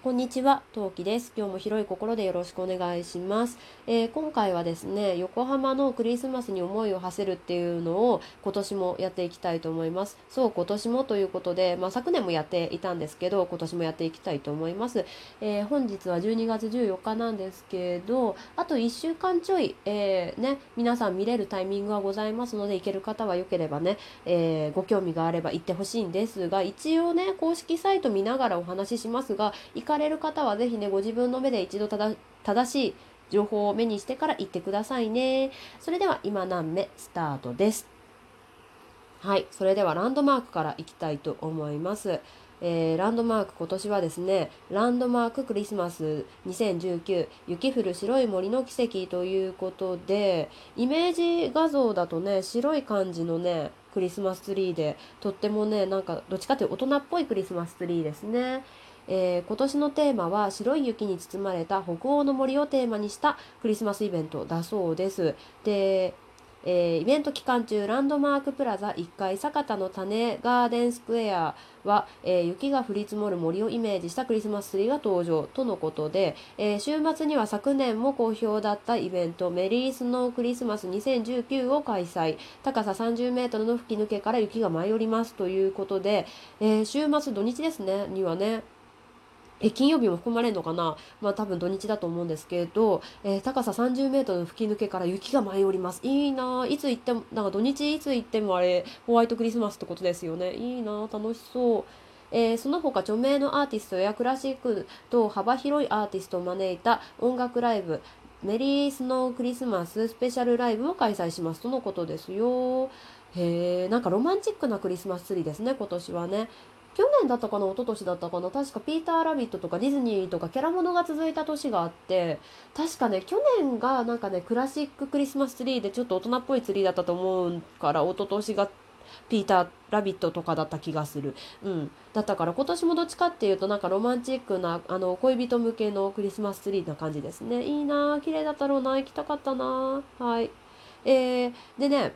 こんにちは、トウキです。今日も広い心でよろしくお願いします、えー、今回はですね、横浜のクリスマスに思いを馳せるっていうのを今年もやっていきたいと思います。そう、今年もということで、まあ、昨年もやっていたんですけど、今年もやっていきたいと思います。えー、本日は12月14日なんですけど、あと1週間ちょい、えー、ね、皆さん見れるタイミングがございますので、行ける方は良ければね、えご興味があれば行ってほしいんですが、一応ね、公式サイト見ながらお話ししますが、かれる方は是非ねご自分の目で一度正しい情報を目にしてから行ってくださいね。それでは今何目スタートです。はい、それではランドマークからいきたいと思います。えー、ランドマーク今年はですねランドマーククリスマス2019雪降る白い森の奇跡ということでイメージ画像だとね白い感じのねクリスマスツリーでとってもねなんかどっちかというと大人っぽいクリスマスツリーですね。えー、今年のテーマは白い雪に包まれた北欧の森をテーマにしたクリスマスイベントだそうです。でえー、イベント期間中ランドマークプラザ1階酒田の種ガーデンスクエアは、えー、雪が降り積もる森をイメージしたクリスマスツリーが登場とのことで、えー、週末には昨年も好評だったイベントメリースノークリスマス2019を開催高さ30メートルの吹き抜けから雪が舞い降りますということで、え週末土日ですねにはねえ金曜日も含まれるのかな？まあ多分土日だと思うんですけど、えー、高さ30メートルの吹き抜けから雪が舞い降ります。いいないつ行っても、なんか土日いつ行ってもあれ、ホワイトクリスマスってことですよね。いいな楽しそう。えー、その他著名のアーティストやクラシックと幅広いアーティストを招いた音楽ライブメリースノークリスマススペシャルライブを開催しますとのことですよ。へえ、なんかロマンチックなクリスマスツリーですね、今年はね。去年だったかな一昨年だったかな確かピーター・ラビットとかディズニーとかキャラモノが続いた年があって確かね去年がなんかねクラシッククリスマスツリーでちょっと大人っぽいツリーだったと思うから一昨年がピーター・ラビットとかだった気がする。うん。だったから今年もどっちかっていうとなんかロマンチックなあの恋人向けのクリスマスツリーな感じですね。いいな綺麗だったろうな行きたかったなはい。えー、でね、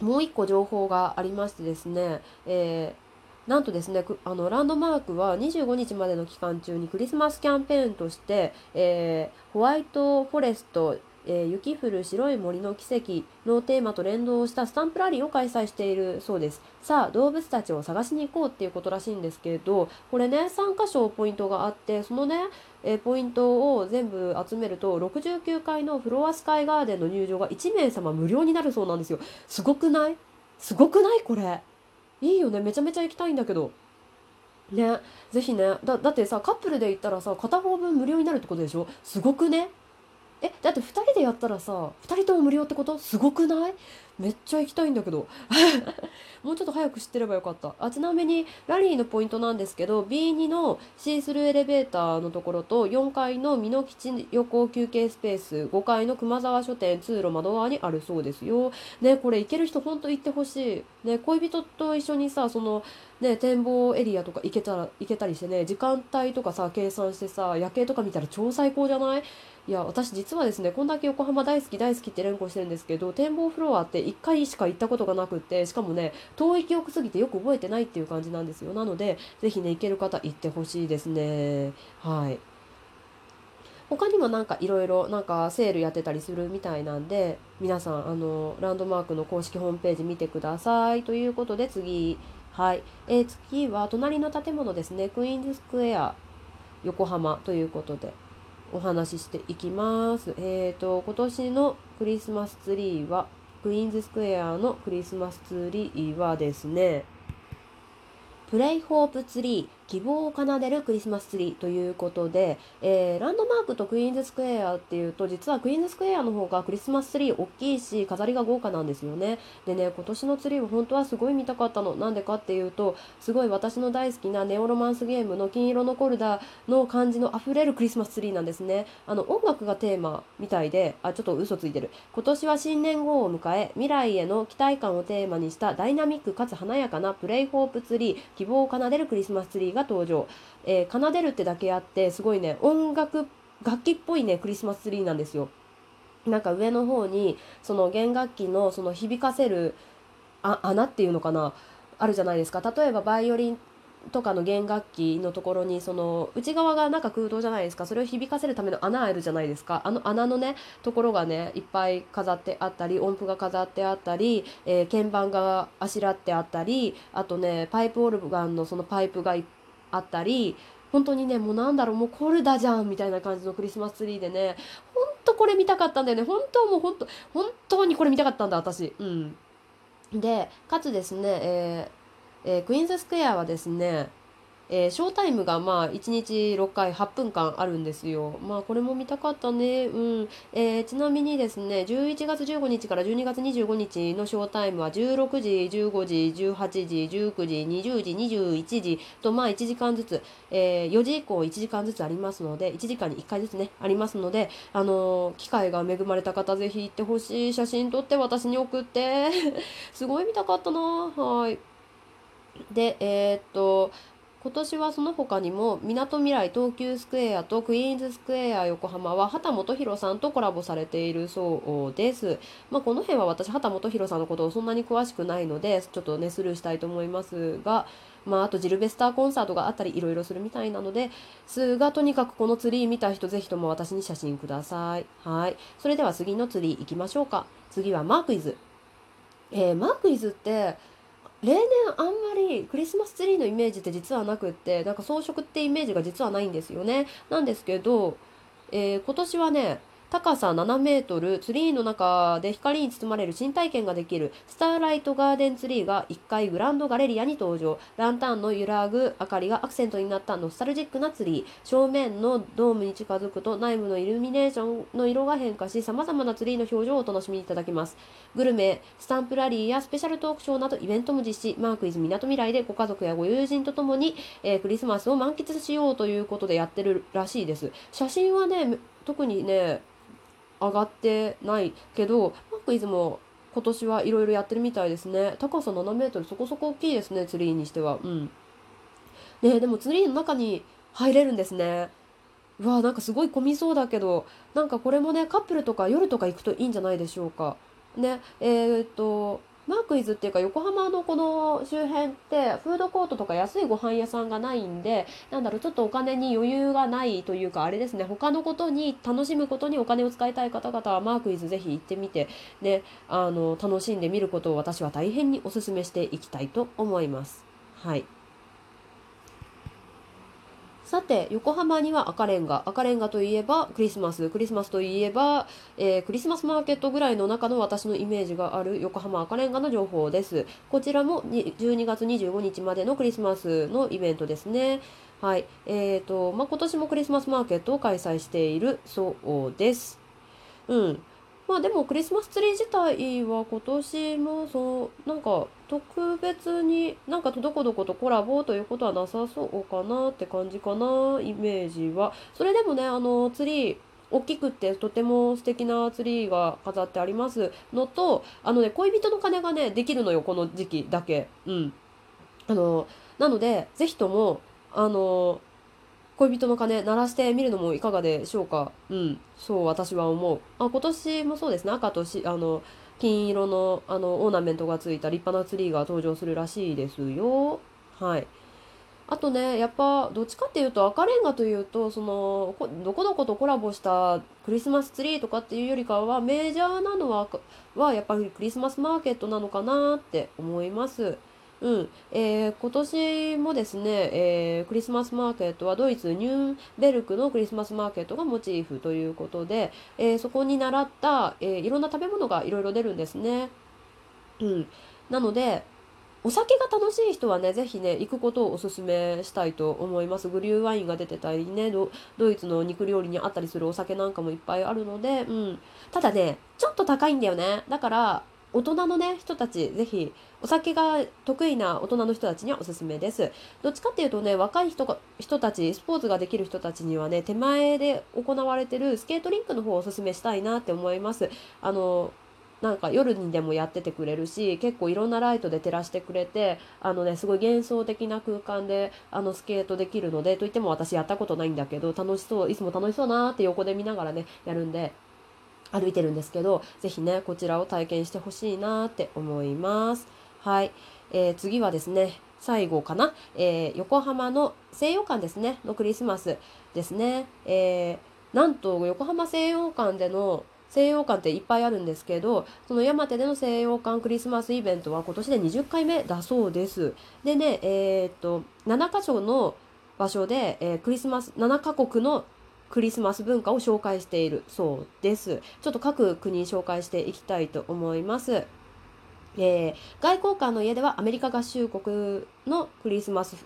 もう一個情報がありましてですね、えーなんとですねあのランドマークは25日までの期間中にクリスマスキャンペーンとして、えー、ホワイトフォレストえー、雪降る白い森の奇跡のテーマと連動したスタンプラリーを開催しているそうです。さあ、動物たちを探しに行こうっていうことらしいんですけれど、これね、3箇所ポイントがあって、そのね、え、ポイントを全部集めると、69階のフロアスカイガーデンの入場が1名様無料になるそうなんですよ。すごくない？すごくない？これ。いいよね。めちゃめちゃ行きたいんだけど。ね。ぜひね。だだってさカップルで行ったらさ片方分無料になるってことでしょ？すごくね？えだって2人でやったらさ2人とも無料ってこと？すごくない？めっちゃ行きたいんだけど。もうちょっと早く知ってればよかった。あちなみにラリーのポイントなんですけど B2 のシースルーエレベーターのところと4階の美濃基地横休憩スペース5階の熊沢書店通路窓側にあるそうですよ。ねこれ行ける人ほんと行ってほしい。ね恋人と一緒にさそのね展望エリアとか行けたら行けたりしてね時間帯とかさ計算してさ夜景とか見たら超最高じゃない？いや私実はですねこんだけ横浜大好き大好きって連呼してるんですけど展望フロアって1回しか行ったことがなくってしかもね遠い記憶すぎてよく覚えてないっていう感じなんですよ。なので是非ね行ける方行ってほしいですね。はい。他にもなんかいろいろなんかセールやってたりするみたいなんで皆さんあのランドマークの公式ホームページ見てくださいということで次はい、えー、次は隣の建物ですね。クイーンズスクエア横浜ということで。お話ししていきます。えっ、ー、と、今年のクリスマスツリーは、クイーンズスクエアのクリスマスツリーはですね、プレイホープツリー、希望を奏でるクリスマスツリーということで、えー、ランドマークとクイーンズスクエアっていうと実はクイーンズスクエアの方がクリスマスツリー大きいし飾りが豪華なんですよね。でね今年のツリーは本当はすごい見たかったの。なんでかっていうとすごい私の大好きなネオロマンスゲームの金色のコルダの感じのあふれるクリスマスツリーなんですね。あの音楽がテーマみたいであちょっと嘘ついてる。今年は新年号を迎え未来への期待感をテーマにしたダイナミックかつ華やかなプレイホープツリー希望を奏でるクリスマスツリーが登場。えー、奏でるってだけあってすごいね音楽楽器っぽいねクリスマスツリーなんですよ。なんか上の方にその弦楽器のその響かせるあ穴っていうのかなあるじゃないですか。例えばバイオリンとかの弦楽器のところにその内側がなんか空洞じゃないですか。それを響かせるための穴あるじゃないですか。あの穴のねところがねいっぱい飾ってあったり音符が飾ってあったり、えー、鍵盤があしらってあったりあとねパイプオルガンのそのパイプがいっあったり本当にねもうなんだろうもうコルダじゃんみたいな感じのクリスマスツリーでね本当これ見たかったんだよね。本当もう本当本当にこれ見たかったんだ私。うん。でかつですね、えーえー、クイーンズスクエアはですね、えー、ショータイムがまあ1日6回8分間あるんですよ。まあこれも見たかったね。うん。えー、ちなみにですね、11月15日から12月25日のショータイムは16時、15時、18時、19時、20時、21時とまあ1時間ずつ、えー、4時以降1時間ずつありますので、1時間に1回ずつね、ありますので、あのー、機会が恵まれた方ぜひ行ってほしい。写真撮って私に送って。すごい見たかったな。はい。で、えー、っと、今年はその他にも、みなとみらい東急スクエアとクイーンズスクエア横浜は畑本博さんとコラボされているそうです。まあ、この辺は私、畑本博さんのことをそんなに詳しくないので、ちょっとね、スルーしたいと思いますが、まあ、あとジルベスターコンサートがあったりいろいろするみたいなのですがとにかくこのツリー見た人ぜひとも私に写真ください。はい。それでは次のツリー行きましょうか。次はマークイズ。えー、マークイズって例年あんまりクリスマスツリーのイメージって実はなくってなんか装飾ってイメージが実はないんですよね。なんですけど、えー、今年はね高さ7メートル、ツリーの中で光に包まれる新体験ができるスターライトガーデンツリーが1階グランドガレリアに登場。ランタンの揺らぐ明かりがアクセントになったノスタルジックなツリー。正面のドームに近づくと内部のイルミネーションの色が変化し、様々なツリーの表情をお楽しみいただけます。グルメ、スタンプラリーやスペシャルトークショーなどイベントも実施。マークイズみなとみらいでご家族やご友人とともに、えー、クリスマスを満喫しようということでやってるらしいです。写真はね、特にね、上がってないけどマックイズも今年はいろいろやってるみたいですね。高さ7メートルそこそこ大きいですねツリーにしては。うん。ねでもツリーの中に入れるんですね。うわなんかすごい混みそうだけどなんかこれもねカップルとか夜とか行くといいんじゃないでしょうか。ねえー、っとマークイズっていうか横浜のこの周辺ってフードコートとか安いご飯屋さんがないんでなんだろうちょっとお金に余裕がないというかあれですね他のことに楽しむことにお金を使いたい方々はマークイズぜひ行ってみてねあの楽しんでみることを私は大変にお勧めしていきたいと思います。はいさて、横浜には赤レンガ。赤レンガといえばクリスマス。クリスマスといえば、えー、クリスマスマーケットぐらいの中の私のイメージがある横浜赤レンガの情報です。こちらも12月25日までのクリスマスのイベントですね。はい。え、ー、と、まあ、今年もクリスマスマーケットを開催しているそうです。うん。まあでもクリスマスツリー自体は今年もそうなんか特別になんかどこどことコラボということはなさそうかなって感じかなイメージはそれでもねあのツリー大きくてとても素敵なツリーが飾ってあります。のとあのね恋人の鐘がねできるのよこの時期だけ。うん。あのなので是非ともあの恋人の鐘鳴らしてみるのもいかがでしょうか？うん。そう私は思う。あ今年もそうですね。赤としあの金色のあのオーナメントがついた立派なツリーが登場するらしいですよ。はい。あとねやっぱどっちかっていうと赤レンガというとそのどこどことコラボしたクリスマスツリーとかっていうよりかはメジャーなのははやっぱりクリスマスマーケットなのかなって思います。うん、えー、今年もですね、えー、クリスマスマーケットはドイツニューベルクのクリスマスマーケットがモチーフということで、えー、そこに習った、えいろんな食べ物がいろいろ出るんですね。うん、なのでお酒が楽しい人はね、ぜひね、行くことをお勧めしたいと思います。グリューワインが出てたりね、ドイツの肉料理にあったりするお酒なんかもいっぱいあるので、うん。ただね、ちょっと高いんだよね。だから、大人のね人たちぜひお酒が得意な大人の人たちにはおすすめです。どっちかっていうとね若い人が人たちスポーツができる人たちにはね手前で行われてるスケートリンクの方をおすすめしたいなって思います。あのなんか夜にでもやっててくれるし結構いろんなライトで照らしてくれてあのねすごい幻想的な空間であのスケートできるのでといっても私やったことないんだけど楽しそういつも楽しそうなって横で見ながらねやるんで歩いてるんですけど、ぜひね、こちらを体験してほしいなって思います。はい。えー、次はですね、最後かな、えー、横浜の西洋館ですねのクリスマスですね、えー、なんと横浜西洋館での西洋館っていっぱいあるんですけどその山手での西洋館クリスマスイベントは今年で20回目だそうです。でねえー、っと7か所の場所で、えー、クリスマス7カ国のクリスマス文化を紹介しているそうです。ちょっと各国紹介していきたいと思います。えー、外交官の家ではアメリカ合衆国のクリスマス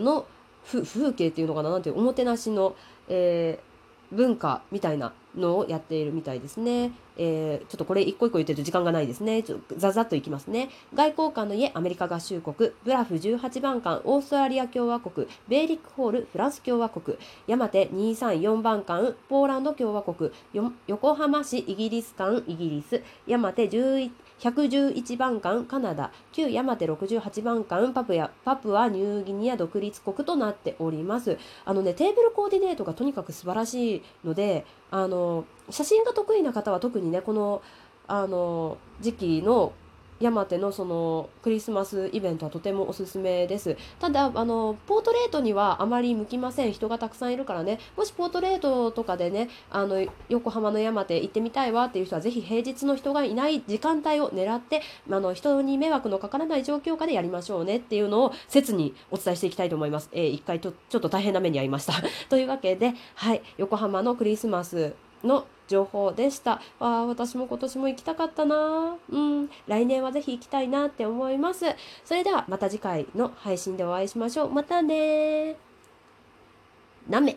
の風景っていうのかな？なんていうおもてなしの、えー文化みたいなのをやっているみたいですね。えー、ちょっとこれ一個一個言ってると時間がないですね。ちょっとザザッといきますね。外交官の家、アメリカ合衆国、ブラフ18番館、オーストラリア共和国、ベーリックホール、フランス共和国、山手234番館、ポーランド共和国、横浜市イギリス館、イギリス、山手11 111番館カナダ、旧山手68番館パプアパプアニューギニア独立国となっております。あのね、テーブルコーディネートがとにかく素晴らしいので、あの、写真が得意な方は特にね、この、あの、時期の山手のそのクリスマスイベントはとてもおすすめです。ただあのポートレートにはあまり向きません。人がたくさんいるからね。もしポートレートとかでねあの横浜の山手行ってみたいわっていう人はぜひ平日の人がいない時間帯を狙ってあの人に迷惑のかからない状況下でやりましょうねっていうのを切にお伝えしていきたいと思います。えー、回とちょっと大変な目に遭いました。というわけで、はい、横浜のクリスマスの情報でした。あ私も今年も行きたかったなうん、来年はぜひ行きたいなって思います。それではまた次回の配信でお会いしましょう。またねなめ。